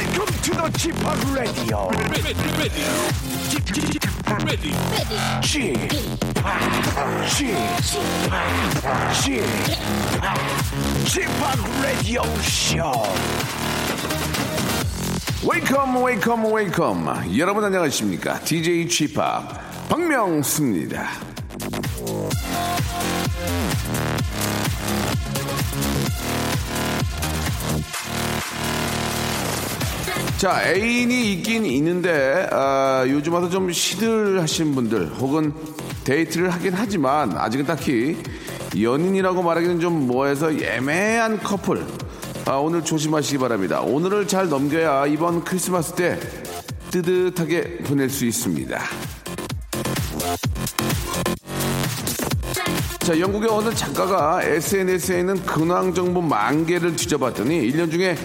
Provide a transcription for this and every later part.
Welcome to the Chip Radio. Chip, Chip, Chip, Radio Show. 웨이컴 웨이컴 여러분 안녕하십니까 DJ Chip 박명수입니다 자 애인이 있긴 있는데 아, 요즘 와서 좀 시들하신 분들 혹은 데이트를 하긴 하지만 아직은 딱히 연인이라고 말하기는 좀 뭐해서 애매한 커플. 아, 오늘 조심하시기 바랍니다. 오늘을 잘 넘겨야 이번 크리스마스 때 뜨뜻하게 보낼 수 있습니다. 자, 영국의 어느 작가가 SNS에 있는 근황 정보 만 개를 뒤져봤더니 1년 중에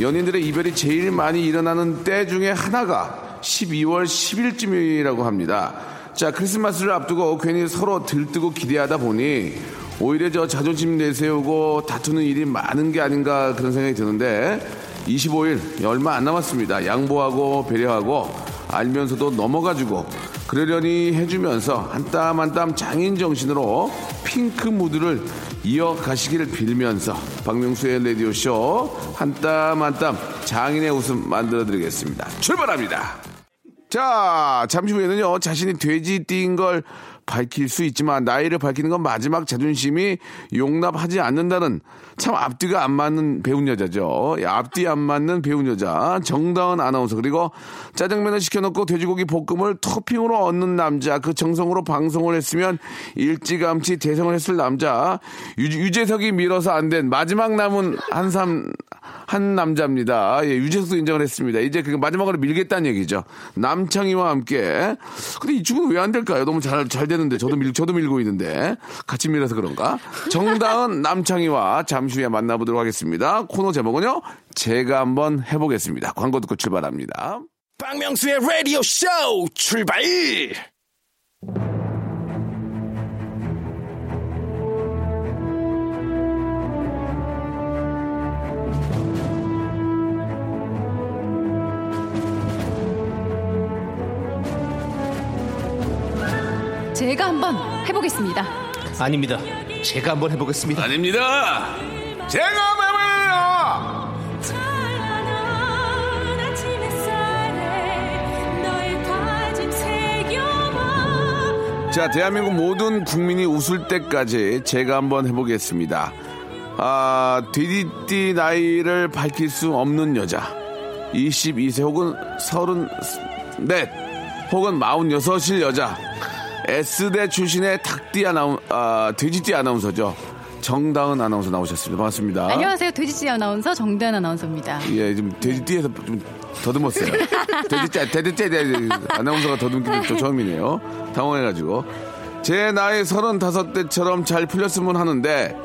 연인들의 이별이 제일 많이 일어나는 때 중에 하나가 12월 10일쯤이라고 합니다. 자, 크리스마스를 앞두고 괜히 서로 들뜨고 기대하다 보니 오히려 저 자존심 내세우고 다투는 일이 많은 게 아닌가 그런 생각이 드는데 25일 얼마 안 남았습니다. 양보하고 배려하고 알면서도 넘어가지고 그러려니 해주면서 한 땀 한 땀 장인 정신으로 핑크 무드를 이어가시기를 빌면서 박명수의 라디오쇼 한 땀 한 땀 장인의 웃음 만들어 드리겠습니다. 출발합니다. 자, 잠시 후에는요, 자신이 돼지띠인 걸 밝힐 수 있지만, 나이를 밝히는 건 마지막 자존심이 용납하지 않는다는 참 앞뒤가 안 맞는 배운 여자죠. 예, 앞뒤 안 맞는 배운 여자. 정다은 아나운서. 그리고 짜장면을 시켜놓고 돼지고기 볶음을 토핑으로 얻는 남자. 그 정성으로 방송을 했으면 일찌감치 대성을 했을 남자. 유, 재석이 밀어서 안 된 마지막 남은 한삼, 한 남자입니다. 예, 유재석도 인정을 했습니다. 이제 그 마지막으로 밀겠다는 얘기죠. 남창희와 함께. 근데 이 친구는 왜 안 될까요? 너무 잘, 잘 되는데. 저도 밀, 저도 밀고 있는데. 같이 밀어서 그런가? 정다은 남창희와 잠시 후에 만나보도록 하겠습니다. 코너 제목은요. 제가 한번 해보겠습니다. 광고 듣고 출발합니다. 박명수의 라디오 쇼 출발! 제가 한번 해보겠습니다. 아닙니다. 제가 한번 해보겠습니다. 아닙니다. 제가 한번 해봐요! 자, 대한민국 모든 국민이 웃을 때까지 제가 한번 해보겠습니다. 아, 뒤뒤 나이를 밝힐 수 없는 여자. 22세 혹은 34 혹은 46일 여자. S대 출신의 닭띠 아나운, 아, 돼지띠 아나운서죠. 정다은 아나운서 나오셨습니다. 반갑습니다. 안녕하세요. 돼지씨 아나운서 정대한 아나운서입니다. 예, 좀 돼지띠에서 좀 더듬었어요. 돼지띠, 돼지띠, 돼지 아나운서가 더듬기도 저 처음이네요. 당황해가지고. 제 나이 35대처럼 잘 풀렸으면 하는데,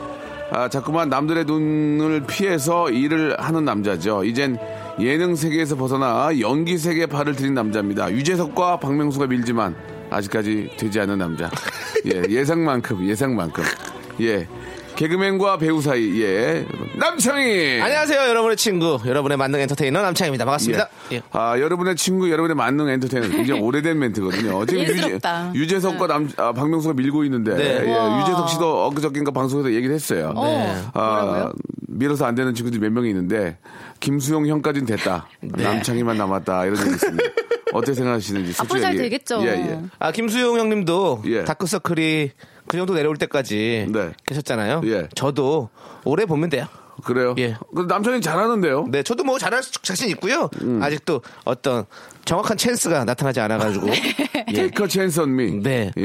아, 자꾸만 남들의 눈을 피해서 일을 하는 남자죠. 이젠 예능 세계에서 벗어나 연기 세계에 발을 들인 남자입니다. 유재석과 박명수가 밀지만 아직까지 되지 않은 남자. 예, 예상만큼, 예상만큼. 예. 개그맨과 배우 사이, 예. 남창희! 안녕하세요, 여러분의 친구, 여러분의 만능 엔터테이너 남창입니다. 반갑습니다. 예. 아, 여러분의 친구, 여러분의 만능 엔터테이너. 굉장히 오래된 멘트거든요. 지금 예스럽다. 유재, 유재석과 남, 아, 박명수가 밀고 있는데. 네. 예, 와. 유재석 씨도 엊그저께인가 방송에서 얘기를 했어요. 어, 아, 뭐라고요? 밀어서 안 되는 친구들이 몇 명이 있는데, 김수용 형까지는 됐다. 네. 남창희만 남았다. 이런 얘기 있습니다. 어떻게 생각하시는지. 앞으로 잘 솔직하게. 되겠죠. 예, 예. 아, 김수용 형님도 예. 다크서클이 그 정도 내려올 때까지 네. 계셨잖아요. 예. 저도 오래 보면 돼요. 그래요? 예. 그 남창이 잘하는데요? 네, 저도 뭐 잘할 수- 자신 있고요. 음. 아직도 어떤 정확한 찬스가 나타나지 않아가지고. 예. Take a chance on me. 네. 예,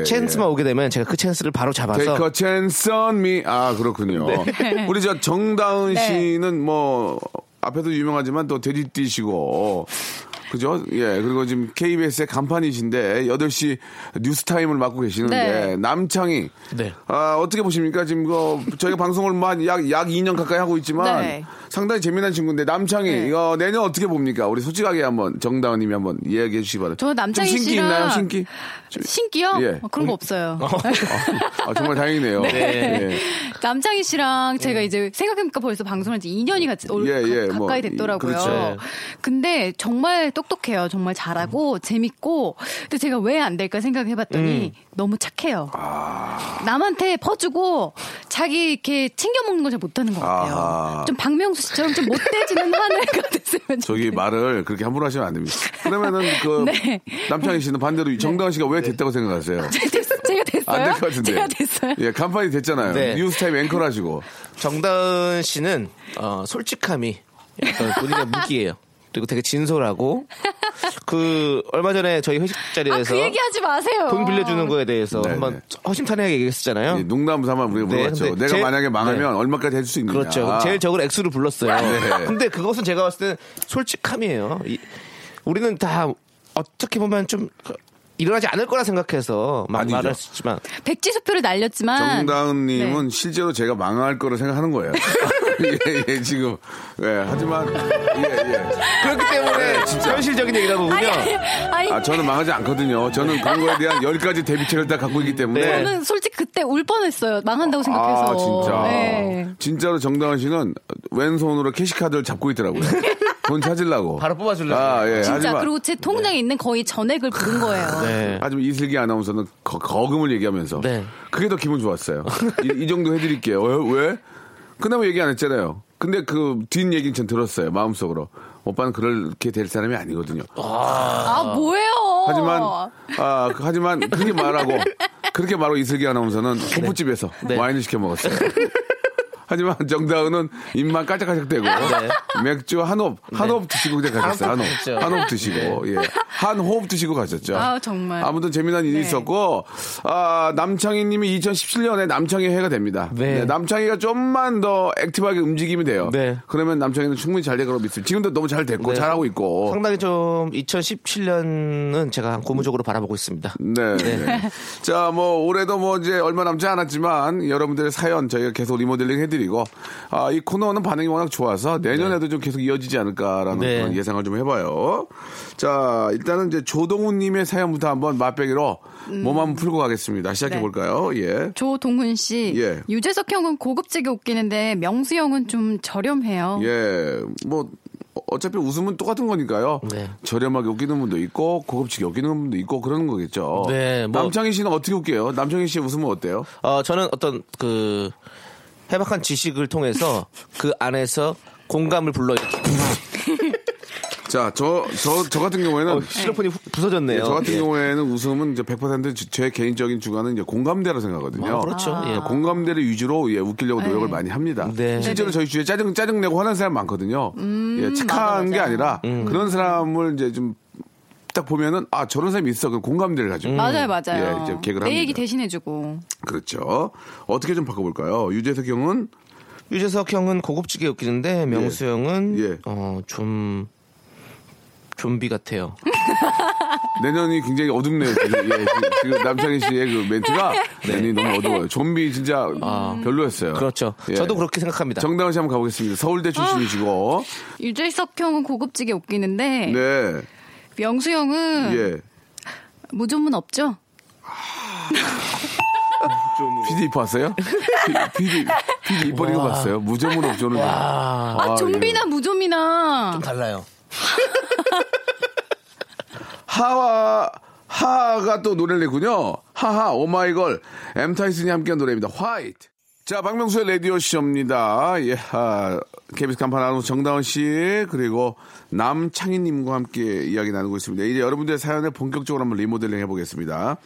예. 찬스만 오게 되면 제가 그 찬스를 바로 잡아서 Take a chance on me. 아, 그렇군요. 네. 우리 저 정다은 네. 씨는 뭐, 앞에도 유명하지만 또 돼지띠시고, 그죠? 예. 그리고 지금 KBS의 간판이신데, 8시 뉴스타임을 맡고 계시는데, 네. 남창희. 네. 아, 어떻게 보십니까? 지금 그, 저희가 방송을 뭐 약, 약 2년 가까이 하고 있지만, 네. 상당히 재미난 친구인데, 남창희, 네. 이거 내년 어떻게 봅니까? 우리 솔직하게 한번, 정다은 님이 한번 이야기해 주시기 바랍니다. 저 남창희 좀 신기 씨랑 있나요? 신기? 신기요? 예. 어, 그런 거 없어요. 아, 정말 다행이네요. 네. 예. 남창희 씨랑 제가 이제 생각해보니까 벌써 방송한 지 2년이 같이 올- 예, 예, 가, 뭐, 가까이 됐더라고요. 그렇죠. 근데 정말 똑똑해요. 정말 잘하고 재밌고. 근데 제가 왜 안 될까 생각해봤더니 음. 너무 착해요. 아. 남한테 퍼주고 자기 이렇게 챙겨 먹는 걸 잘 못하는 것 같아요. 아하. 좀 박명수 씨처럼 좀 못돼지는 하늘가 됐으면 저기 좋겠어요. 말을 그렇게 함부로 하시면 안 됩니다. 그러면은 그 네. 남창희 씨는 반대로 정다은 씨가 왜 됐다고 생각하세요? 됐- 제가 됐어요? 안 될 것 같은데. 제가 됐어요? 예, 간판이 됐잖아요. 네. 뉴스타임 앵커를 하시고. 정다은 씨는 어, 솔직함이 약간 본인의 무기예요. 그리고 되게 진솔하고 그 얼마 전에 저희 회식 아, 자리에서 그 얘기하지 마세요. 돈 빌려주는 거에 대해서 네, 한번 네. 허심탄회하게 얘기했었잖아요. 예, 농담 삼아 우리가 네, 물어봤죠. 내가 제- 만약에 망하면 네. 얼마까지 해줄 수 있느냐. 그렇죠. 제일 적은 액수를 불렀어요. 네. 근데 그것은 제가 봤을 때는 솔직함이에요. 이- 우리는 다 어떻게 보면 좀 일어나지 않을 거라 생각해서 막 아니죠. 말할 수 있지만 백지 수표를 날렸지만 정다은님은 네. 실제로 제가 망할 거로 생각하는 거예요. 예, 예, 지금. 예, 하지만, 예, 예. 그렇기 때문에 현실적인 얘기다 보군요. 아니 아, 저는 망하지 않거든요. 저는 그런 거에 대한 열 가지 대비책을 다 갖고 있기 때문에. 네. 저는 솔직히 그때 울 뻔했어요. 망한다고 생각해서. 아, 진짜. 네. 진짜로 정다은 씨는 왼손으로 캐시카드를 잡고 있더라고요. 돈 찾으려고. 바로 뽑아주려고. 아, 예. 진짜 하지만, 그리고 제 통장에 있는 거의 전액을 부른 거예요. 네. 하지만 이슬기 아나운서는 거, 거금을 얘기하면서. 네. 그게 더 기분 좋았어요. 이, 이 정도 해드릴게요. 왜? 왜? 그나마 얘기 안 했잖아요. 근데 그 뒷 얘기는 전 들었어요. 마음속으로. 오빠는 그렇게 될 사람이 아니거든요. 아, 뭐예요? 하지만 아 그- 하지만 그렇게 말하고 그렇게 말하고 이슬기 아나운서는 네. 호프집에서 와인을 시켜 먹었어요. 하지만 정다은은 입만 깔짝깔짝대고 맥주 한 호흡 한 호흡 드시고 그냥 가셨어요. 한 호흡 그렇죠. 한 호흡 드시고 예. 한 호흡 드시고 가셨죠. 아, 정말. 아무튼 재미난 일이 네. 있었고 아 남창희님이 2017년에 남창희 해가 됩니다. 네. 남창희가 좀만 더 액티브하게 움직이면 돼요. 네. 그러면 남창희는 충분히 잘 될 거라고 믿습니다. 지금도 너무 잘 됐고 네. 잘하고 있고. 상당히 좀 2017년은 제가 고무적으로 바라보고 있습니다. 네. 자, 뭐, 올해도 뭐 이제 얼마 남지 않았지만 여러분들의 사연 저희가 계속 리모델링 해드 리고, 아, 이 코너는 반응이 워낙 좋아서 내년에도 좀 계속 이어지지 않을까라는 네. 그런 예상을 좀 해봐요. 자, 일단은 이제 조동훈님의 사연부터 한번 맛배기로 몸 한번 풀고 가겠습니다. 시작해 볼까요? 예. 조동훈 씨. 예. 유재석 형은 고급지게 웃기는데 명수 형은 좀 저렴해요. 예. 뭐, 어차피 웃음은 똑같은 거니까요. 네. 저렴하게 웃기는 분도 있고, 고급지게 웃기는 분도 있고, 그런 거겠죠. 네, 뭐- 남창희 씨는 어떻게 웃겨요? 남창희 씨 웃음은 어때요? 어, 저는 어떤 그 해박한 지식을 통해서 그 안에서 공감을 불러일으키고 자, 저, 저, 저 같은 경우에는 어, 실로폰이 후- 부서졌네요. 예, 저 같은 예. 경우에는 웃음은 이제 100%제 개인적인 주관은 이제 공감대로 생각하거든요. 아, 그렇죠. 예. 공감대를 위주로 예, 웃기려고 노력을 많이 합니다. 네. 실제로 저희 주위에 짜증 짜증 내고 화난 사람 많거든요. 예, 착한 게 아니라 음. 그런 사람을 이제 좀 딱 보면은 아 저런 사람이 있어 그 공감대를 가지고 맞아요, 맞아요. 예, 이제 개그를 내 얘기. 대신해주고. 그렇죠. 어떻게 좀 바꿔볼까요? 유재석 형은 유재석 형은 고급지게 웃기는데 명수 형은 예. 어, 좀 좀비 같아요. 내년이 굉장히 어둡네요. 지금, 예, 지- 지금 남창희 씨의 그 멘트가 내년이 너무 어두워요. 좀비 진짜 별로였어요. 그렇죠. 예. 저도 그렇게 생각합니다. 정다은 씨 한번 가보겠습니다. 서울대 출신이시고. 유재석 형은 고급지게 웃기는데 네. 명수 형은 예. 무좀은 없죠? PD 봤어요? PD, PD 거 봤어요? 무좀은 없죠는. 아, 아, 예. 좀비나 무좀이나 좀 달라요. 하와, 하가 또 노래를 냈군요. 하하, 오마이걸, 엠타이슨이 함께한 노래입니다. 화이트. 자, 박명수의 라디오 쇼입니다. 예, 아, KBS 간판 아나운서 정다은 씨, 그리고 남창희님과 함께 이야기 나누고 있습니다. 이제 여러분들의 사연을 본격적으로 한번 리모델링 해보겠습니다.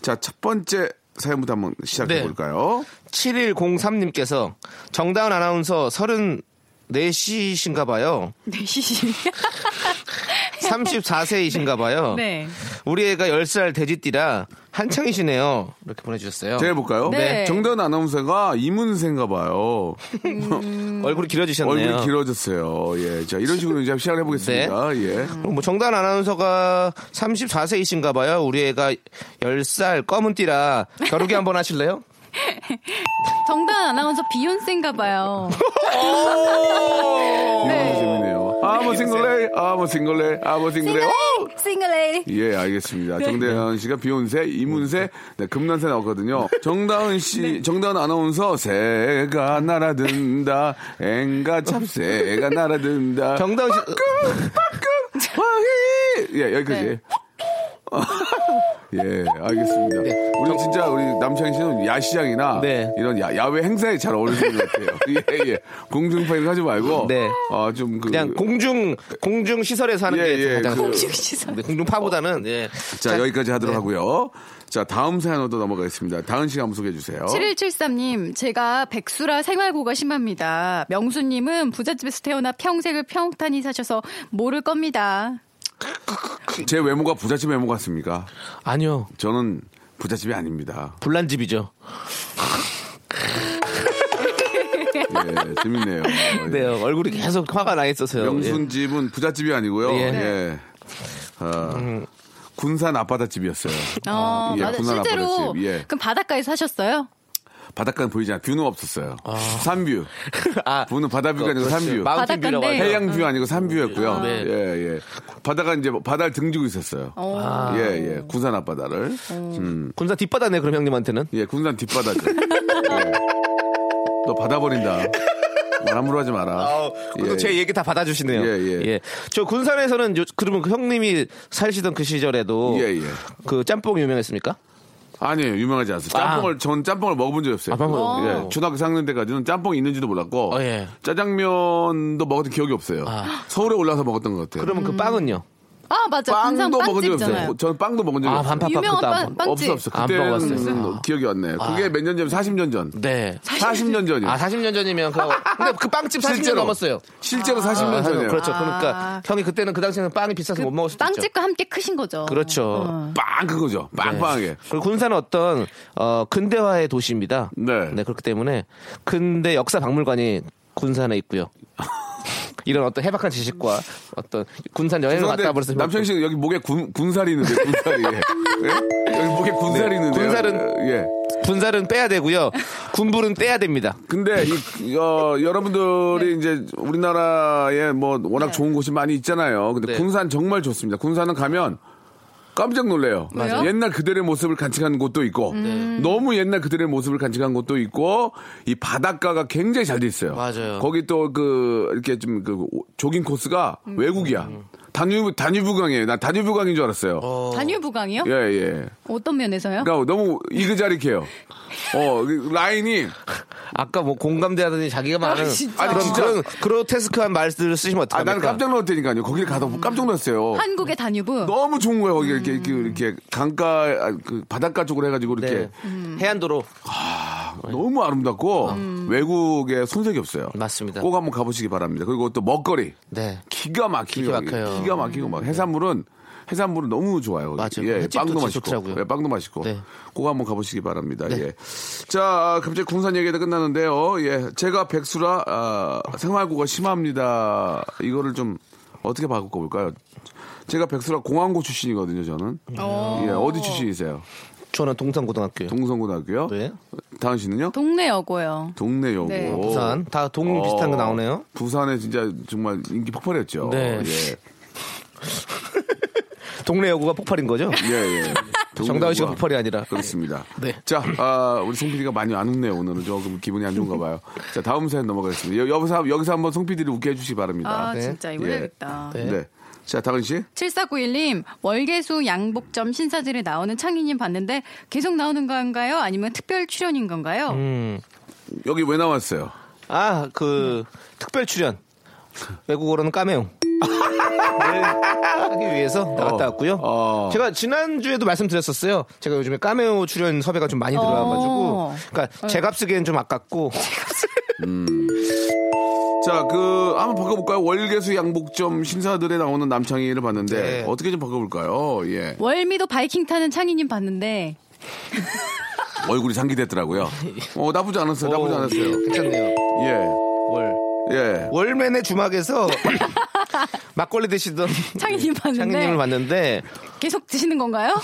자, 첫 번째 사연부터 한번 시작해 네. 볼까요? 7103님께서 정다은 아나운서 34시신가 봐요. 네, 시시. 34세이신가 봐요. 네. 우리 애가 10살 돼지띠라 한창이시네요. 이렇게 보내주셨어요. 제가 해볼까요? 네. 정다은 아나운서가 이문세인가 봐요. 얼굴이 길어지셨네요. 얼굴이 길어졌어요. 예. 자, 이런 식으로 이제 시작을 해보겠습니다. 예. 그럼 뭐 정다은 아나운서가 34세이신가 봐요. 우리 애가 10살 검은 띠라 겨루기 한번 하실래요? 정다은 아나운서 비욘세인가 봐요. 재밌네 요. 아무 싱글레, 아무 싱글레, 아무 싱글레. 싱글레이. 예, 알겠습니다. 정다은 씨가 비욘세, 이문세, 네, 금난세 나왔거든요. 정다은 씨, 정다은 아나운서, 새가 날아든다, 앵가 잡새가 날아든다. 정다은 씨 왕이! 예, 여기까지. 네. 예, 알겠습니다. 네. 우리 진짜 우리 남창희 씨는 야시장이나 네. 이런 야, 야외 행사에 잘 어울리시는 것 같아요. 예, 예. 공중파일 하지 말고. 네. 어, 좀 그. 그냥 공중 공중 시설에서 하는 예, 게 예, 가장 그- 공중 시설. 네, 공중파보다는 예. 자, 여기까지 하도록 네. 하고요. 자, 다음 사연으로 넘어가겠습니다. 다은 씨가 한번 소개해 주세요. 7173님, 제가 백수라 생활고가 심합니다. 명수님은 부잣집에서 태어나 평생을 평탄히 사셔서 모를 겁니다. 제 외모가 부잣집 외모 같습니까? 아니요. 저는 부잣집이 아닙니다. 불난집이죠. 예, 재밌네요. 네, 얼굴이 계속 화가 나 있어서요. 명순 집은 부잣집이 아니고요. 예. 예. 어, 군산 앞바다집이었어요. 어, 예, 맞아. 군산 실제로 앞바다집. 예. 그럼 바닷가에 사셨어요? 바닷가는 보이지 않아. 뷰는 없었어요. 산뷰. 아, 뷰는 바다뷰가 아니고 그렇죠. 산뷰. 바닷가인데. 해양뷰 아니고 산뷰였고요. 네. 예, 예. 바다가 이제 바다를 등지고 있었어요. 어. 예, 예. 군산 앞바다를. 음. 군산 뒷바다네 그럼 형님한테는. 예, 군산 뒷바다죠. 예. 너 바다 버린다. 말 함부로 하지 마라. 그래도 예. 제 얘기 다 받아주시네요. 예, 예. 저 군산에서는 요- 그러면 그 형님이 살시던 그 시절에도 예, 예. 그 짬뽕 유명했습니까? 아니에요. 유명하지 않습니다. 아. 짬뽕을, 전 짬뽕을 먹어본 적이 없어요. 아, 먹어본 예, 초등학교 4학년 때까지는 짬뽕이 있는지도 몰랐고, 어, 예. 짜장면도 먹었던 기억이 없어요. 서울에 올라서 먹었던 것 같아요. 그러면 그 빵은요? 아, 맞아. 빵도 먹은 적이 빵집이잖아요. 없어요. 저는 빵도 먹은 적이 아, 없어요. 반팥빵 유명한 빵- 먹- 빵집. 없어, 없어. 안 그때는 먹어봤어요. 기억이 안 나요. 그게 몇 년 전, 40년 전. 네. 40년 전이에요. 아, 40년 전이면 그 근데 그 빵집 40년 실제로. 넘었어요. 실제로 40년 아, 전이에요. 그렇죠. 그러니까 형이 그때는 그 당시에는 빵이 비싸서 못 먹을 수도 있죠. 빵집과 함께 크신 거죠. 그렇죠. 빵 그거죠. 빵빵하게. 그리고 군산은 어떤 어 근대화의 도시입니다. 네. 그렇기 때문에 근대 역사 박물관이 군산에 있고요. 이런 어떤 해박한 지식과 어떤 군산 여행을 갔다 버렸으면 남창희 씨 여기 목에 군, 군살이 있는데 군살이. 예? 여기 목에 군살이 있는데. 군살은- 예. 군살은 빼야 되고요. 군불은 떼야 됩니다. 근데 이, 어, 여러분들이 이제 우리나라에 뭐 워낙 좋은 곳이 많이 있잖아요. 근데 네. 군산 정말 좋습니다. 군산은 가면 깜짝 놀래요. 왜요? 옛날 그들의 모습을 간직한 곳도 있고 너무 옛날 그들의 모습을 간직한 곳도 있고 이 바닷가가 굉장히 잘 돼 있어요. 맞아요. 거기 또 그 이렇게 좀 그 조깅 코스가 외국이야. 다 뉴브 다뉴브강이에요. 난 다뉴브강인 줄 알았어요. 단유부강이요? 예 예. 어떤 면에서요? 그러니까 너무 이그자리해요. 어그 라인이 아까 뭐 공감대하더니 자기가 말하는 진짜. 아니, 그런 진짜. 그런 그로테스크한 말들을 쓰시면 아, 어떡합니까? 나는 깜짝 놀랐다니까요. 거기를 가다 보면 깜짝 놀랐어요. 한국의 단유부. 너무 좋은 거예요. 거기 이렇게, 이렇게, 이렇게 강가, 아, 그 바닷가 쪽으로 해 가지고 이렇게 네. 해안도로 너무 아름답고 외국에 손색이 없어요. 맞습니다. 꼭 한번 가보시기 바랍니다. 그리고 또 먹거리. 네. 기가 막히고. 기가 막혀요. 기가 막히고 막 해산물은 해산물은 너무 좋아요. 맞아요. 예, 빵도 맛있고. 좋더라고요. 예, 빵도 맛있고. 네. 꼭 한번 가보시기 바랍니다. 예. 자, 갑자기 군산 얘기가 끝나는데요. 예. 제가 백수라, 아, 생활고가 심합니다. 이거를 좀 어떻게 바꿔볼까요? 제가 백수라 공항고 출신이거든요, 저는. 예, 어디 출신이세요? 저는 동산고등학교요. 동성고등학교요? 네. 다은 씨는요? 동네 여고요. 동네 여고. 네. 부산 다동 어, 비슷한 거 나오네요. 부산에 진짜 정말 인기 폭발했죠. 네. 예. 동네 여고가 폭발인 거죠? 예, 예. 정다은 씨가 폭발이 아니라. 그렇습니다. 네. 자, 아, 우리 송 PD가 많이 안 웃네요. 오늘은 조금 기분이 안 좋은가 봐요. 자, 다음 사연 넘어가겠습니다. 여, 여기서, 여기서 한번 송 PD를 웃게 해주시기 바랍니다. 아, 네. 진짜 이거 예. 해야겠다. 네. 네. 자, 다은 씨. 7491님, 월계수 양복점 신사들에 나오는 창희님 봤는데 계속 나오는 건가요? 아니면 특별 출연인 건가요? 음. 여기 왜 나왔어요? 아, 그 특별 출연. 외국어로는 까메오. 하기 위해서 나갔다 왔고요. 어. 제가 지난주에도 말씀드렸었어요. 제가 요즘에 까메오 출연 섭외가 좀 많이 들어와가지고. 어. 그러니까 제 값 쓰기엔 좀 아깝고. 자, 그 한번 바꿔볼까요? 월계수 양복점 신사들에 나오는 남창희를 봤는데 네. 어떻게 좀 바꿔볼까요? 예, 월미도 바이킹 타는 창희님 봤는데 얼굴이 상기됐더라고요. 어, 나쁘지 않았어요. 나쁘지 어, 않았어요. 괜찮네요. 예, 월. 예. 월맨의 주막에서 막걸리 드시던 창희님 봤는데 창희님을 봤는데 계속 드시는 건가요?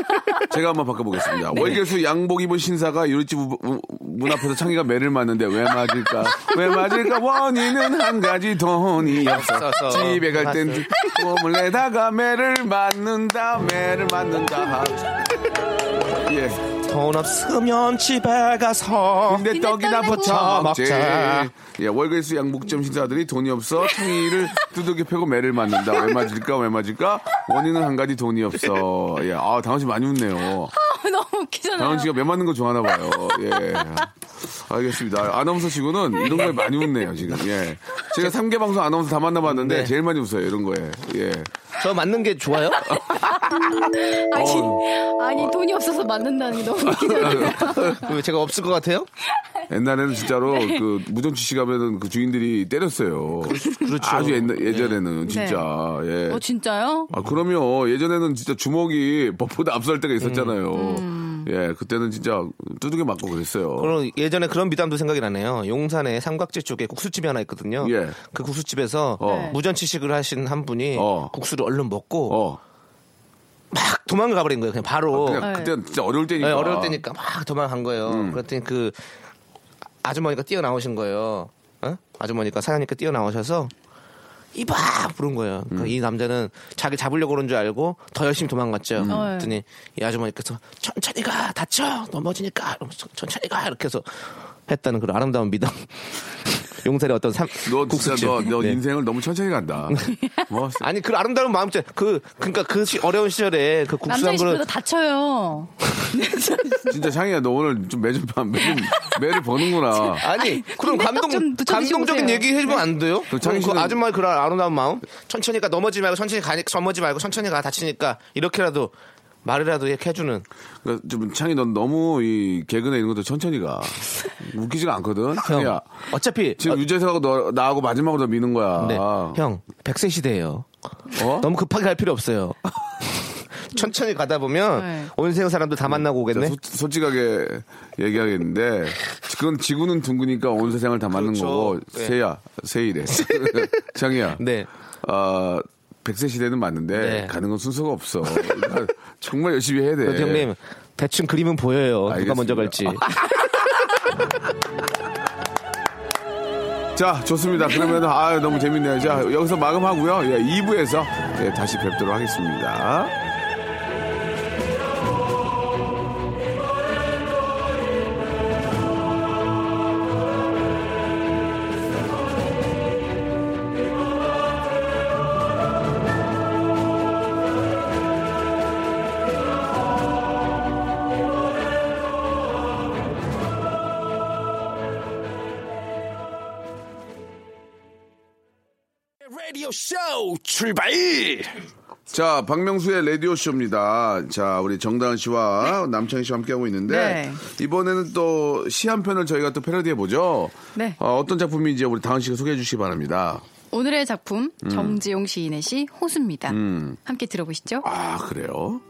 제가 한번 바꿔보겠습니다. 월계수 양복 입은 신사가 요리집 문- 앞에서 창희가 매를 맞는데 왜 맞을까? 왜 맞을까? 원인은 한 가지 돈이 없어. 집에 갈땐 꿈을 내다가 매를 맞는다, 매를 맞는다. 예. 돈 없으면 집에 가서 근데 떡이나 먹지. 먹자. 예, 월계수 양복점 신사들이 돈이 없어 창의를 두들겨 패고 매를 맞는다. 왜 맞을까? 왜 맞을까? 원인은 한 가지 돈이 없어. 예, 아, 씨 많이 웃네요. 너무 웃기잖아요. 당원 씨가 매 맞는 거 좋아하나 봐요. 예. 알겠습니다. 아나운서 치고는 이런 거에 많이 웃네요, 지금. 예. 제가 3개 방송 아나운서 다 만나봤는데 네. 제일 많이 웃어요, 이런 거에. 예. 저 맞는 게 좋아요? 아니, 어. 아니 돈이 없어서 맞는다는 게 너무 웃기잖아요. 왜 제가 없을 것 같아요? 옛날에는 진짜로 그 무전치 씨 가면은 그 주인들이 때렸어요. 그렇죠. 아주 옛날, 예전에는 진짜. 예. 어 진짜요? 아, 그럼요. 예전에는 진짜 주먹이 법보다 앞설 때가 있었잖아요. 예, 그때는 진짜 두둑이 맞고 그랬어요. 그럼 예전에 그런 미담도 생각이 나네요. 용산에 삼각지 쪽에 국수집이 하나 있거든요. 예. 그 국수집에서 어. 무전치식을 하신 한 분이 어. 국수를 얼른 먹고 어. 막 도망가 버린 거예요. 그냥 바로. 그냥 그때 진짜 어려울 때니까. 네, 어려울 때니까 막 도망간 거예요. 음. 그랬더니 그 아주머니가 뛰어나오신 거예요. 어? 아주머니가 사장님께 뛰어나오셔서 이봐 부른 거예요. 그러니까 음. 이 남자는 자기 잡으려고 그런 줄 알고 더 열심히 도망갔죠. 음. 그랬더니 이 아주머니께서 천천히 가 다쳐 넘어지니까 천천히 가 이렇게 해서 했다는 그런 아름다운 미담. 용산의 어떤 삼, 너 진짜. 너, 너 네. 인생을 너무 천천히 간다. 뭐 아니 그 아름다운 마음 그 그러니까 그 시- 어려운 시절에 그 국수 한 그릇 다쳐요. 진짜 창이야 너 오늘 좀 매좀 매좀 매를 버는구나. 아니, 그럼 감동, 감동적인. 얘기 해주면 안 돼요? 그 그, 그 아줌마의 그런 아름다운 마음? 천천히 가, 넘어지 말고 천천히 가, 넘어지 말고 천천히 가, 다치니까. 이렇게라도 말이라도 이렇게 해주는. 그러니까 좀 창이 넌 너무 이 개그나 이런 것도 천천히 가. 웃기지가 않거든. 창이야. 어차피. 지금 어, 유재석하고 너 나하고 마지막으로 너 미는 거야. 네. 형, 100세 시대예요 어? 너무 급하게 갈 필요 없어요. 천천히 가다 보면 네. 온 세상 사람들 다 만나고 자, 오겠네. 소- 솔직하게 얘기하겠는데 그건 지구는 둥그니까 온 세상을 다 맞는 그렇죠. 거고 네. 새야 새이래 창이야 네. 아 100세 시대는 맞는데 네. 가는 건 순서가 없어 그러니까 정말 열심히 해야 돼 그래도 형님, 대충 그림은 보여요. 누가 알겠습니다. 먼저 갈지. 자 좋습니다 그러면 아 너무 재밌네요 자 여기서 마감하고요 예, 2부에서 예, 다시 뵙도록 하겠습니다 출발! 자, 박명수의 라디오쇼입니다. 자, 우리 정다은 씨와 남창희 씨와 함께하고 있는데, 네. 이번에는 또 시 한 편을 저희가 또 패러디해보죠. 네. 어, 떤 작품인지 우리 다은 씨가 소개해 주시기 바랍니다. 오늘의 작품 음. 정지용 시인의 시 호수입니다. 함께 들어보시죠. 아, 그래요?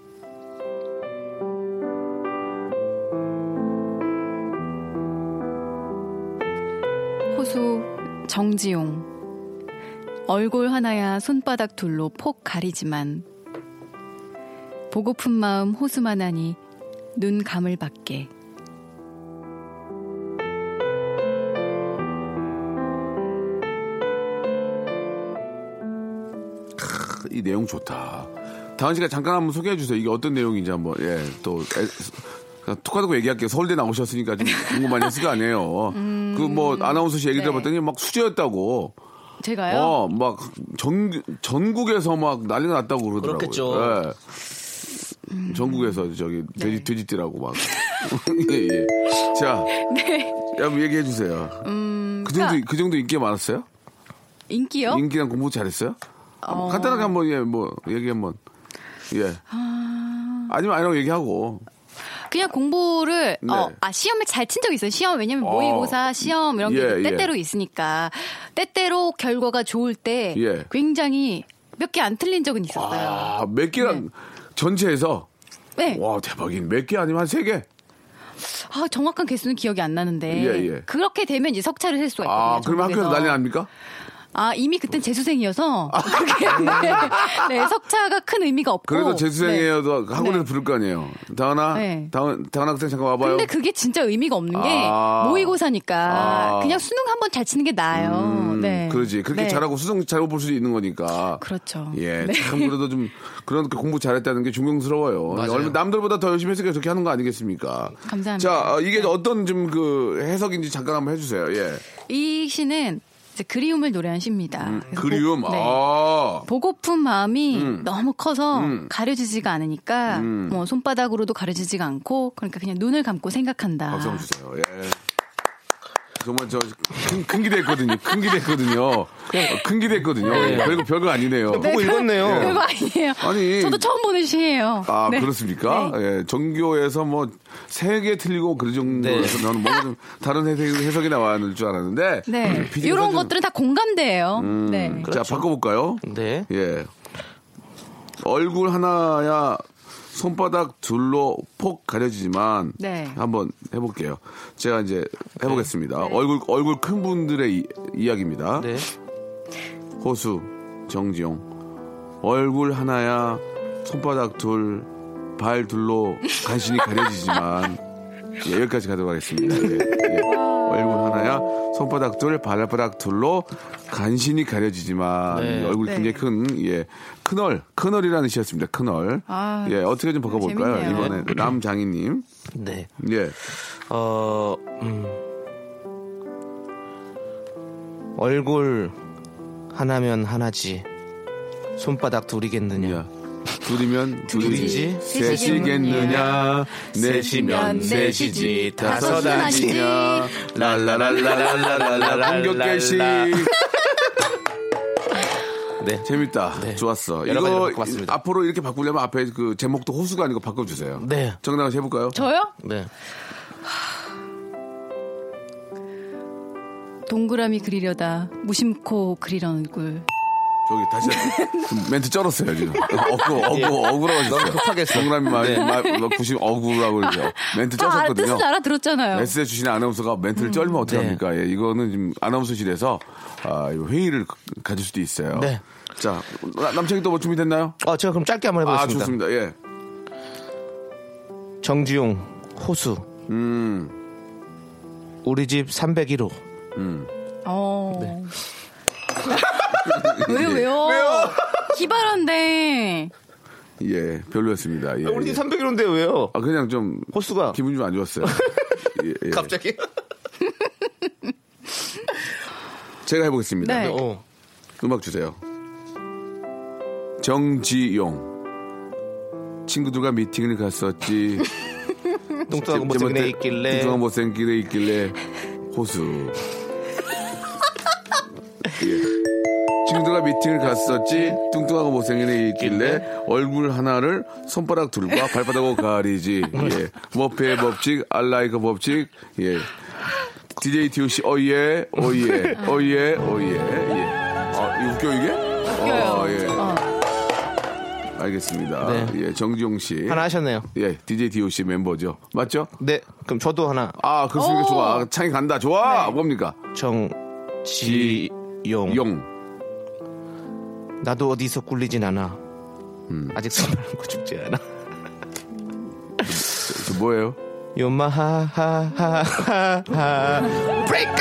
호수 정지용 얼굴 하나야 손바닥 둘로 폭 가리지만 보고픈 마음 호수만 하니 눈 감을 밖에 이 내용 좋다. 다은 씨가 잠깐 한번 소개해 주세요. 이게 어떤 내용인지 한번, 예, 또, 에, 툭 하고 얘기할게요. 서울대 나오셨으니까 좀 궁금하니 했을 거 아니에요. 그 뭐, 아나운서 씨 얘기 네. 들어봤더니 막 수제였다고. 제가요? 어, 막 전, 전국에서 막 난리가 났다고 그러더라고요. 그렇겠죠. 예. 전국에서 저기 돼지, 네. 돼지띠라고 막. 예, 예. 자. 네. 한번 얘기해 주세요. 그 정도, 그러니까- 그 정도 인기가 많았어요? 인기요? 인기랑 공부 잘했어요? 어. 간단하게 한번 예, 뭐 얘기 한번 예. 아니면 아니라고 얘기하고 그냥 공부를 네. 어, 아 시험을 잘 친 적이 있어요. 시험 왜냐면 어. 모의고사 시험 이런 게 예, 예. 때때로 있으니까 때때로 결과가 좋을 때 예. 굉장히 몇 개 안 틀린 적은 있었어요. 아, 몇 개랑 전체에서 네. 와 대박인 몇 개 아니면 한 세 개? 아, 정확한 개수는 기억이 안 나는데 예, 예. 그렇게 되면 이제 석차를 셀 수가 있거든요. 아 그러면 학교에서. 난리 납니까? 아 이미 그땐 재수생이어서 그게 네, 네, 석차가 큰 의미가 없고. 그래도 네. 재수생이어도 학원에서 네. 부를 거 아니에요. 다은아, 네. 다은 다은 학생 잠깐 와봐요. 근데 그게 진짜 의미가 없는 게 아. 모의고사니까 아. 그냥 수능 한 번 잘 치는 게 나아요. 음, 네. 그러지. 그렇게 네. 잘하고 수능 잘못 볼 수도 있는 거니까. 그렇죠. 예, 네. 참 그래도 좀 그런 공부 잘했다는 게 존경스러워요. 얼마 남들보다 더 열심히 했으니까 그렇게 하는 거 아니겠습니까? 감사합니다. 자, 어, 이게 어떤 좀 그 해석인지 잠깐 한번 해주세요. 예, 이 시는 이제 그리움을 노래한 시입니다. 그래서 그리움. 보, 네. 아, 보고픈 마음이 너무 커서 음. 가려지지가 않으니까 음. 뭐 손바닥으로도 가려지지가 않고 그러니까 그냥 눈을 감고 생각한다. 박수 주세요. 예. 정말 저 큰 기대했거든요. 큰 기대했거든요. 어, 큰 기대했거든요. 별거 별거 아니네요. 보고 읽었네요. 별거 아니에요. 아니. 저도 처음 보는 시예요. 아 네. 그렇습니까? 네. 예, 전교에서 뭐 세 개 틀리고 그 정도에서 저는 뭔가 좀 다른 해석, 해석이 나왔을 줄 알았는데 네. PD가 이런 좀- 것들은 다 공감대예요. 음, 네. 자 바꿔볼까요? 네. 예. 얼굴 하나야 손바닥 둘로 폭 가려지지만 네. 한번 해볼게요. 제가 이제 해보겠습니다. 얼굴 얼굴 큰 분들의 이, 이야기입니다. 네. 호수 정지용 얼굴 하나야 손바닥 둘 발 둘로 간신히 가려지지만 예, 여기까지 가도록 하겠습니다. 예, 예. 얼굴 하나야 손바닥 둘 발바닥 둘로 간신히 가려지지만 네. 이 얼굴 네. 굉장히 큰 예. 큰얼 큰얼이라는 시였습니다. 큰얼 아, 예 어떻게 좀 바꿔볼까요? 재밌네요. 이번에 남장희님 네. 예 어, 음. 얼굴 하나면 하나지. 손바닥 둘이겠느냐. 야. 둘이면 둘이지, 셋이겠느냐 넷이면 셋이지 다섯 아니냐 랄라랄라랄라랄라 공격 개시 네. 재밌다 네. 좋았어 이거 바꿔봤습니다. 앞으로 이렇게 바꾸려면 앞에 그 제목도 호수가 아니고 바꿔주세요 네. 정답 해볼까요? 저요? 네. 동그라미 그리려다 무심코 그리던 얼굴. 저기 다시 한- 멘트 쩔었어요 지금 어구 어구 어구라고 하셨어요 너무 급하게 했어. 동그라미 말, 네. 90 어구라고 그러죠 멘트 쩔었거든요 뜻은 알아들었잖아요. 에스에 주신 아나운서가 멘트를 쩔면 어떡합니까? 예, 이거는 지금 아나운서실에서 아, 회의를 가질 수도 있어요. 네. 자, 나- 남창이 또 뭐 준비됐나요? 어, 제가 그럼 짧게 한번 아, 해보겠습니다. 좋습니다. 예. 정지용, 호수. 음, 우리 집 301호. 어. 네. 왜요, 왜요? 왜요? 기발한데. 예, 별로였습니다. 예, 우리 예. 집 301호인데 왜요? 아, 그냥 좀 호수가. 기분 좀 안 좋았어요. 예, 예. 갑자기? 제가 해보겠습니다. 네. 어. 음악 주세요. 정지용. 친구들과 미팅을 갔었지. 뚱뚱하고 못생긴 애 있길래. 뚱뚱한 못생긴 애 있길래 호수. 친구들과 미팅을 갔었지. 뚱뚱하고 못생긴 애 있길래 얼굴 하나를 손가락 둘과 발바닥으로 가리지. 예. 머페의 법칙, 알라이크 법칙. 예. DJ TOC, 어예, 어예, 어예, 어예. 예. 아, 웃겨, 이게? 웃겨요. 어, 예. 어. 알겠습니다. 네. 예, 정지용 씨. 하나 하셨네요. 예, DJ DOC 멤버죠. 맞죠? 네. 그럼 저도 하나. 아, 그렇습니까? 오. 좋아. 창이 간다. 좋아. 뭡니까? 정지용. 용. 나도 어디서 꿀리진 않아. 음. 아직 숨고 죽지 않아. 저, 저 뭐예요? 요마하하하하 브레이크!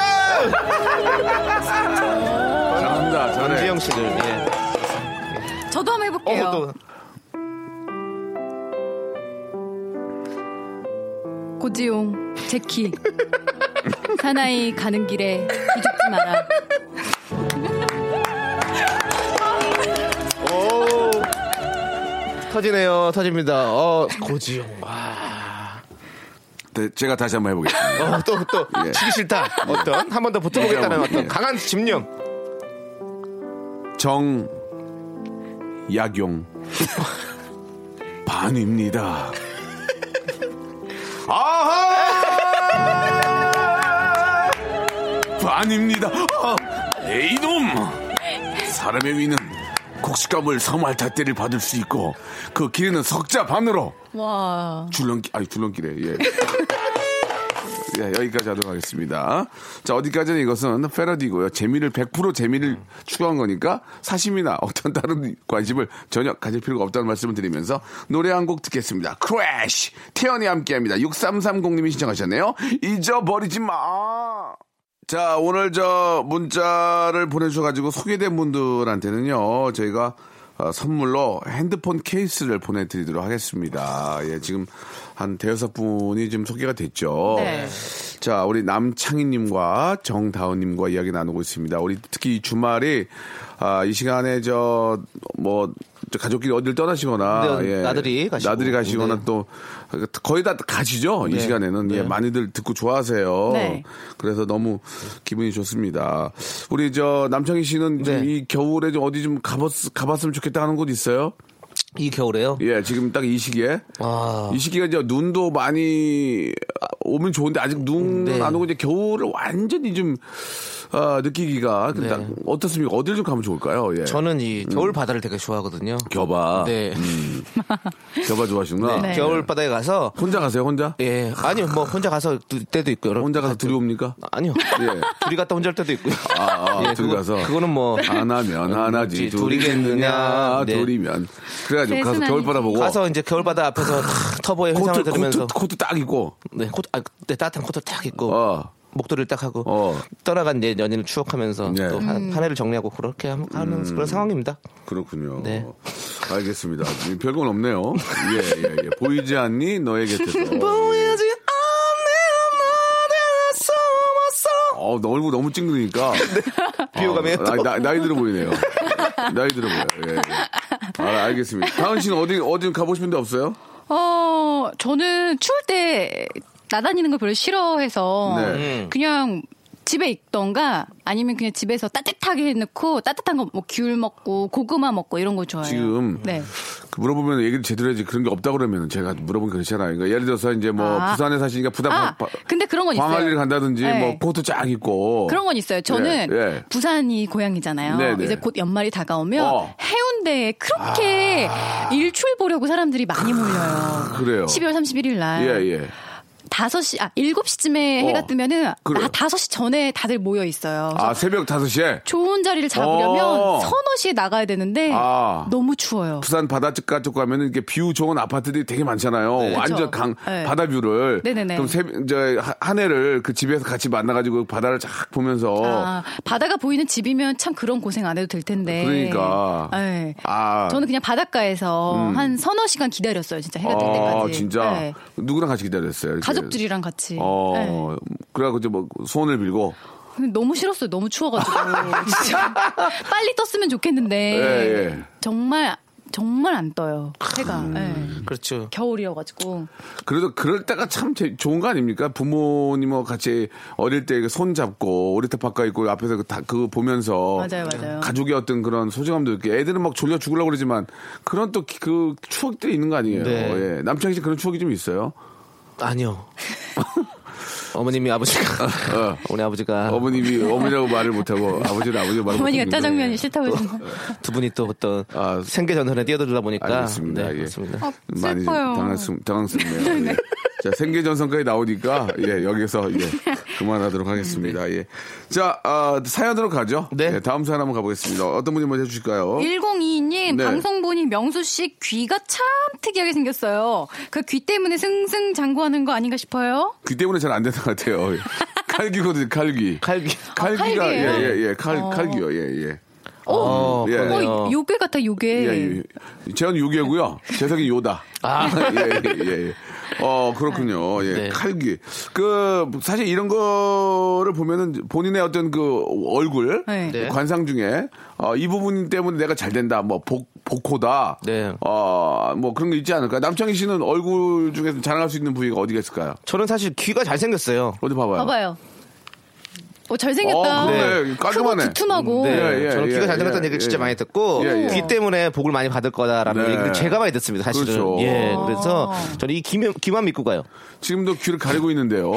잘한다. 잘해. 정지영 씨를 예. 저도 한번 해볼게요. 어, 또 고지용, 제키. 사나이 가는 길에 기죽지 마라. 터지네요. 터집니다. 어, 고지용. 와. 네, 제가 다시 한번 해보겠습니다. 어, 또, 또, 예. 치기 싫다. 어떤? 한 번 더 붙어보겠다는 예. 어떤 강한 집념. 정, 약용. 반입니다. 아하! 반입니다. 아, 이놈! 사람의 위는 곡식감을 섬할 잣대를 받을 수 있고 그 길이는 석자 반으로 와. 줄넘기 아니 줄넘기래 예. 예, 여기까지 하도록 하겠습니다. 자, 어디까지는 이것은 패러디고요. 재미를 100% 재미를 추구한 거니까 사심이나 어떤 다른 관심을 전혀 가질 필요가 없다는 말씀을 드리면서 노래 한 곡 듣겠습니다. 크래쉬! 태연이 함께 합니다. 6330님이 신청하셨네요. 잊어버리지 마! 자, 오늘 저 문자를 보내주셔가지고 소개된 분들한테는요, 저희가 어, 선물로 핸드폰 케이스를 보내드리도록 하겠습니다. 예, 지금 한 대여섯 분이 지금 소개가 됐죠. 네. 자, 우리 남창희님과 정다은님과 이야기 나누고 있습니다. 우리 특히 이 주말이 아, 이 시간에 저, 뭐, 저 가족끼리 어딜 떠나시거나, 네, 나들이 가시고. 나들이 가시거나 네. 또 거의 다 가시죠. 이 네. 시간에는. 예, 네. 많이들 듣고 좋아하세요. 네. 그래서 너무 기분이 좋습니다. 우리 저 남창희 씨는 네. 이 겨울에 좀 어디 좀 가봤, 가봤으면 좋겠다 하는 곳 있어요? 이 겨울에요? 예, 지금 딱 이 시기에. 아. 이 시기가 이제 눈도 많이 오면 좋은데 아직 눈 네. 안 오고 이제 겨울을 완전히 좀 아, 느끼기가 네. 딱 어떻습니까? 어딜 좀 가면 좋을까요? 예. 저는 이 겨울 바다를 되게 좋아하거든요. 겨바. 네. 겨바 좋아하시구나. 네. 겨울 바다에 가서 혼자 가세요, 혼자? 예 아니요 뭐 혼자 가서 들 때도 있고요. 여러- 혼자 가서 아, 두려웁니까? 아니요. 예. 둘이 갔다 혼자 할 때도 있고요. 아, 아, 예, 둘이 그거- 가서. 그거는 뭐 하나면 하나지, 음, 둘이겠느냐, 네. 둘이면. 그래가지고 가서 셋은 겨울 바다 보고. 가서 이제 겨울 바다 앞에서 탁 터보의 코트, 회상을 들으면서 코트, 코트 딱 입고. 네, 코트, 아, 네, 따뜻한 코트 딱 입고 어. 목도리를 딱 하고 어. 떠나간 이제 연인을 추억하면서 네. 또 한, 한 해를 정리하고 그렇게 함- 하는 그런 상황입니다. 그렇군요. 네. 알겠습니다. 별건 없네요. 예, 예, 예. 보이지 않니? 너의 곁에서. 어, 너 얼굴 너무 찡그리니까. 비호감이에요, 어, 나이, 나이, 나이 들어 보이네요. 나이 들어 보여요. 예, 예. 아, 알겠습니다. 다은 씨는 어디, 어디 싶은 데 없어요? 어, 저는 추울 때 나다니는 걸 별로 싫어해서 네. 그냥 집에 있던가 아니면 그냥 집에서 따뜻하게 해놓고 따뜻한 거 뭐 귤 먹고 고구마 먹고 이런 거 좋아해요. 지금 네. 그 물어보면 얘기를 제대로 해야지 그런 게 없다 그러면 제가 물어보면 그렇잖아요. 그러니까 예를 들어서 이제 뭐 아. 부산에 사시니까 부산 아, 바- 근데 그런 건 있어요. 광안리를 간다든지 네. 뭐 코트 쫙 입고 그런 건 있어요. 저는 예, 예. 부산이 고향이잖아요. 네, 네. 이제 곧 연말이 다가오면 어. 해운대에 그렇게 일출 보려고 사람들이 많이 몰려요. 그래요. 12월 31일 날. 예, 예. 5시, 아, 7시쯤에 어. 해가 뜨면은 그래요. 나 5시 전에 다들 모여 있어요. 아, 새벽 5시에 좋은 자리를 잡으려면 어. 서너 시에 나가야 되는데 아. 너무 추워요. 부산 바닷가 쪽 가면은 이렇게 view 좋은 아파트들이 되게 많잖아요. 네. 완전. 강 네. 바다 view를. 네네네. 그럼 새, 저, 하- 한 해를 그 집에서 같이 만나 가지고 바다를 쫙 보면서. 아, 바다가 보이는 집이면 참 그런 고생 안 해도 될 텐데. 그러니까. 네. 아. 저는 그냥 바닷가에서 한 서너 시간 기다렸어요. 진짜 해가 뜰 아, 때까지. 진짜. 네. 누구랑 같이 기다렸어요? 이렇게? 가족들이랑 같이. 어, 네. 그래갖고 이제 뭐 소원을 빌고. 너무 싫었어요. 너무 추워가지고. 진짜 빨리 떴으면 좋겠는데. 예, 예. 정말, 정말 안 떠요. 해가. 음. 예. 그렇죠. 겨울이어가지고. 그래도 그럴 때가 참 제- 좋은 거 아닙니까? 부모님하고 같이 어릴 때 손 잡고 오리터 바꿔 있고 앞에서 그다 그거 보면서 맞아요, 맞아요. 가족의 어떤 그런 소중함도 있게 애들은 막 졸려 죽으려고 그러지만 그런 또 그 추억들이 있는 거 아니에요? 네. 예. 남창희 씨 그런 추억이 좀 있어요? 아니요. 어머님이 아버지가 우리 아버지가 어머님이 어머니라고 말을 못하고 아버지는 아버지가 말을 어머니가. 짜장면이 싫다고 그러는 거. 두 분이 또 어떤 아, 생계 전선에 뛰어들다 보니까 알겠습니다. 네, 예. 그렇습니다. 아, 많이 슬퍼요. 당황스럽, 당황스럽네요. 예. 자, 생계전선까지 나오니까, 예, 여기서, 예, 그만하도록 하겠습니다. 예. 자, 아, 사연으로 가죠. 네. 예, 다음 사연 한번 가보겠습니다. 어떤 분이 먼저 해주실까요? 1022님 네. 방송 보니 명수 씨 귀가 참 특이하게 생겼어요. 그 귀 때문에 승승장구하는 거 아닌가 싶어요. 귀 때문에 잘 안 되는 것 같아요. 예. 칼귀거든요, 칼귀. 칼기. 칼귀가, 예, 칼귀예요? 예, 예, 칼, 칼귀요, 예, 예. 어, 예. 그러네요. 어, 요괴 같아 요괴. 예, 예. 저는 요괴고요. 재석이 요다. 아. 예, 예, 예. 어, 그렇군요. 예. 네. 칼귀. 그, 사실 이런 거를 보면은 본인의 어떤 그 얼굴, 네. 네. 관상 중에, 어, 이 부분 때문에 내가 잘 된다. 뭐, 복, 복호다. 네. 어, 뭐 그런 거 있지 않을까. 남창희 씨는 얼굴 중에서 자랑할 수 있는 부위가 어디가 있을까요? 저는 사실 귀가 잘생겼어요. 어디 봐봐요. 봐봐요. 어, 잘생겼다. 어, 그러네. 크고 깔끔하네. 두툼하고. 네, 예, 예, 저는 귀가 예, 잘 들었다는 예, 얘기를 진짜 예. 많이 듣고 예, 예. 귀 때문에 복을 많이 받을 거다라는 네. 얘기를 제가 많이 듣습니다. 사실은. 그렇죠. 예, 그래서 저는 이 귀만, 귀만 믿고 가요. 지금도 귀를 가리고 있는데요.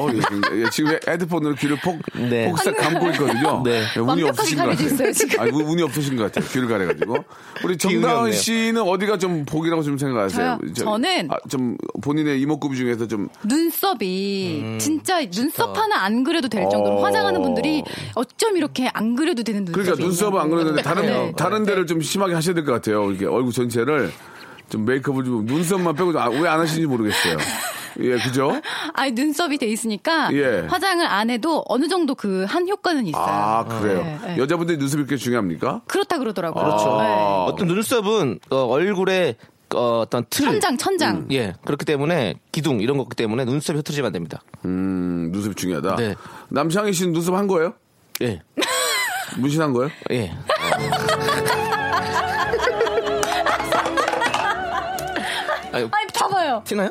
예, 지금, 헤드폰으로 귀를 폭, 네. 폭삭 감고 있거든요. 네. 예, 운이 없으신 것 같아요. 지금. 아니, 운- 운이 없으신 것 같아요. 귀를 가려가지고. 우리 정다은. 씨는 어디가 좀 복이라고 좀 생각하세요? 저요? 저는- 아, 좀 본인의 이목구비 중에서 좀 눈썹이 진짜 눈썹 하나 안 그려도 될 정도로 어. 화장하는 분들 이 어쩜 이렇게 안 그려도 되는 눈썹이 그러니까 눈썹은 안 그러는데 다른 네. 다른 데를 좀 심하게 하셔야 될 것 같아요. 이렇게 얼굴 전체를 좀 메이크업을 좀 눈썹만 빼고 아, 왜 안 하시는지 모르겠어요. 예, 그죠? 아니 눈썹이 돼 있으니까 예. 화장을 안 해도 어느 정도 그 한 효과는 있어요. 아, 그래요. 네, 네. 여자분들이 눈썹이 그렇게 중요합니까? 그렇다 그러더라고요. 그렇죠. 네. 어떤 눈썹은 어, 얼굴에 어, 떤 틀. 천장 천장. 예, 그렇기 때문에 기둥 이런 것 때문에 눈썹이 흐트러지면 안 됩니다. 음, 눈썹이 중요하다. 네. 남창희 씨는 눈썹 한 거예요? 예, 문신한 거예요? 예. 아유, 아니 봐봐요. 티나요?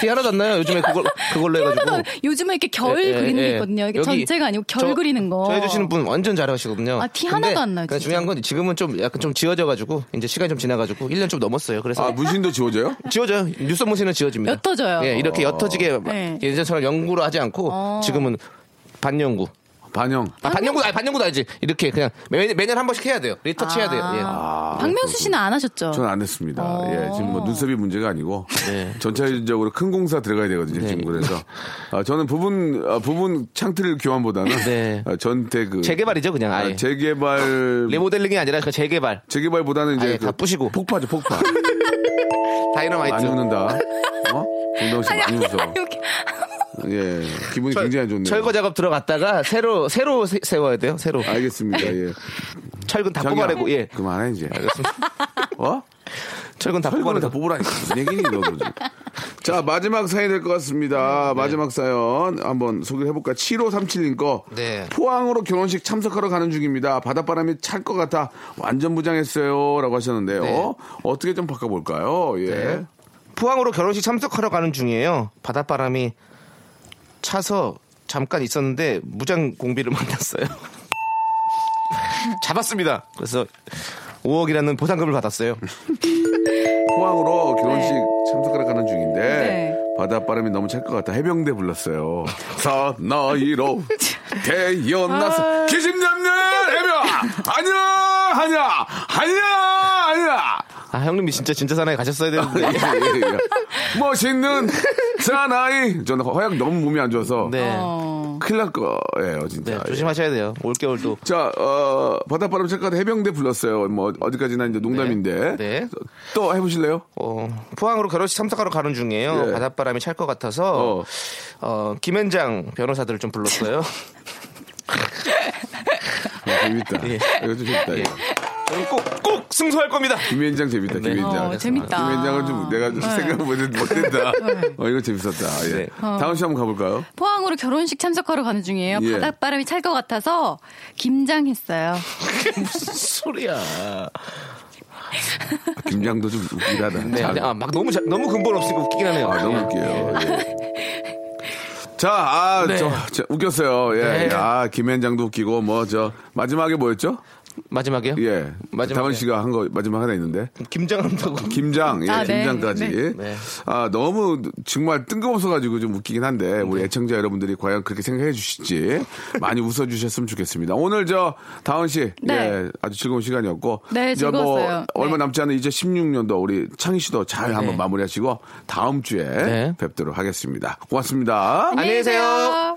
티 하나도 안 나요. 요즘에 그걸 그걸로 해가지고. 하나도 요즘에 이렇게 결 예, 예, 그리는 게 예. 있거든요. 이게 여기 전체가 아니고 결 저- 그리는 거. 저 해주시는 분 완전 잘하시거든요. 아, 티 하나도 안 나요, 그러니까. 중요한 건 지금은 좀 약간 좀 지워져가지고 이제 시간이 좀 지나가지고 1년 좀 넘었어요. 그래서 아, 문신도 지워져요? 지워져요. 뉴스 문신은 지워집니다. 옅어져요. 예, 이렇게 옅어지게 네. 예전처럼 연구를 하지 않고 어. 지금은 반연구. 반영. 아, 반연구, 아니, 반연구도 아니지. 이렇게 그냥 매, 매년 한 번씩 해야 돼요. 리터치 해야 돼요. 예. 아, 박명수 씨는 안 하셨죠? 저는 안 했습니다. 어. 예, 지금 뭐 눈썹이 문제가 아니고 네. 전체적으로 큰 공사 들어가야 되거든요. 네. 지금 그래서 아, 저는 부분 아, 부분 창틀 교환보다는 네. 아, 전체 그 재개발이죠, 그냥 아예. 아, 재개발 리모델링이 아니라 그 재개발. 재개발보다는 이제 아예 다 부시고. 폭파죠, 폭파. 다이너마이트. 많이 웃는다. 어? 정다은 씨 많이 웃어. 예, 기분이 굉장히 안 좋네요. 철거 작업 들어갔다가 새로 새로 세, 세워야 돼요. 새로. 알겠습니다. 예. 철근 다 자기야, 뽑아내고 예. 그만해 이제. 어? 철근 다 철거를 다. 뽑으라니까. 무슨 얘기니, 너도 지금. 자, 마지막 사연이 될것 같습니다. 네. 마지막 사연 한번 소개를 해볼까. 7537님 거. 네. 포항으로 결혼식 참석하러 가는 중입니다. 바닷바람이 찰 것 같아 완전 부장했어요. 라고 하셨는데요. 네. 어떻게 좀 바꿔 볼까요? 예. 네. 포항으로 결혼식 참석하러 가는 중이에요. 바닷바람이 차서 잠깐 있었는데 무장 공비를 만났어요. 잡았습니다. 그래서 5억이라는 보상금을 받았어요. 포항으로 결혼식 참석하러 가는 중인데 네. 바닷바람이 너무 찰 것 같아 해병대 불렀어요. 사나이로 태어나서 아. 기심잡는 해병 아니야 아니야 아니야 아니야 아 형님이 진짜 진짜 사나이 가셨어야 되는데. 예, 예, 예. 멋있는 사나이 저는 허약 너무 몸이 안 좋아서 네. 큰일 날 거예요 진짜. 네, 조심하셔야 돼요. 올겨울도. 자, 어, 바닷바람 찰것 같아 해병대 불렀어요. 뭐, 어디까지나 이제 농담인데. 네. 또 해보실래요? 어, 포항으로 결혼식 참석하러 가는 중이에요. 예. 바닷바람이 찰 것 같아서 어. 어, 김현장 변호사들을 좀 불렀어요. 아, 재밌다. 예. 이거 좀 재밌다. 예. 저는 꼭, 꼭 승소할 겁니다. 김현장 재밌다, 네. 김현장. 어, 재밌다. 김현장은 좀 내가 좀 생각 못, 했- 못 했다. 어, 이거 재밌었다. 예. 네. 다음 시 한번 가볼까요? 포항으로 결혼식 참석하러 가는 중이에요. 예. 바닷바람이 찰 것 같아서 김장했어요. 무슨 소리야. 아, 김장도 좀 웃기긴 하다. 네, 잘- 아, 막 너무, 자- 너무 근본 없으니까 웃기긴 하네요. 아, 너무 예. 웃겨요. 예. 자, 아, 네. 저, 저, 웃겼어요. 예. 네. 아, 김현장도 웃기고, 뭐, 저, 마지막에 뭐였죠? 마지막이요? 예. 마지막에. 다은 씨가 한 거 마지막 하나 있는데. 김장 한다고. 김장, 예, 아, 네. 김장까지. 네. 아, 너무 정말 뜬금없어가지고 좀 웃기긴 한데, 우리 네. 애청자 여러분들이 과연 그렇게 생각해 주실지 많이 웃어 주셨으면 좋겠습니다. 오늘 저, 다은 씨, 네. 예, 아주 즐거운 시간이었고. 네, 이제 뭐, 즐거웠어요. 얼마 네. 남지 않은 이제 16년도 우리 창희 씨도 잘 한번 마무리하시고, 다음 주에 네. 뵙도록 하겠습니다. 고맙습니다. 안녕히 계세요.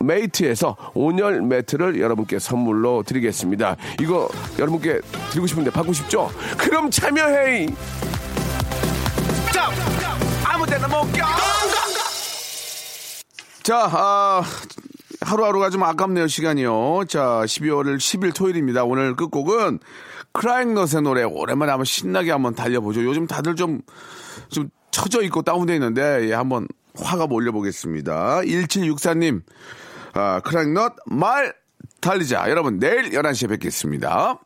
메이트에서 온열 매트를 여러분께 선물로 드리겠습니다. 이거 여러분께 드리고 싶은데 받고 싶죠? 그럼 참여해! 아무 데나 못 껴! 자, 아, 하루하루가 좀 아깝네요, 시간이요. 자, 12월 10일 토요일입니다. 오늘 끝곡은 크라잉넛의 노래 오랜만에 한번 신나게 한번 달려보죠. 요즘 다들 좀, 좀 처져 있고 다운돼 있는데, 예, 한번 화가 몰려보겠습니다. 1764님, 아, 크라잉넛 말 달리자. 여러분, 내일 11시에 뵙겠습니다.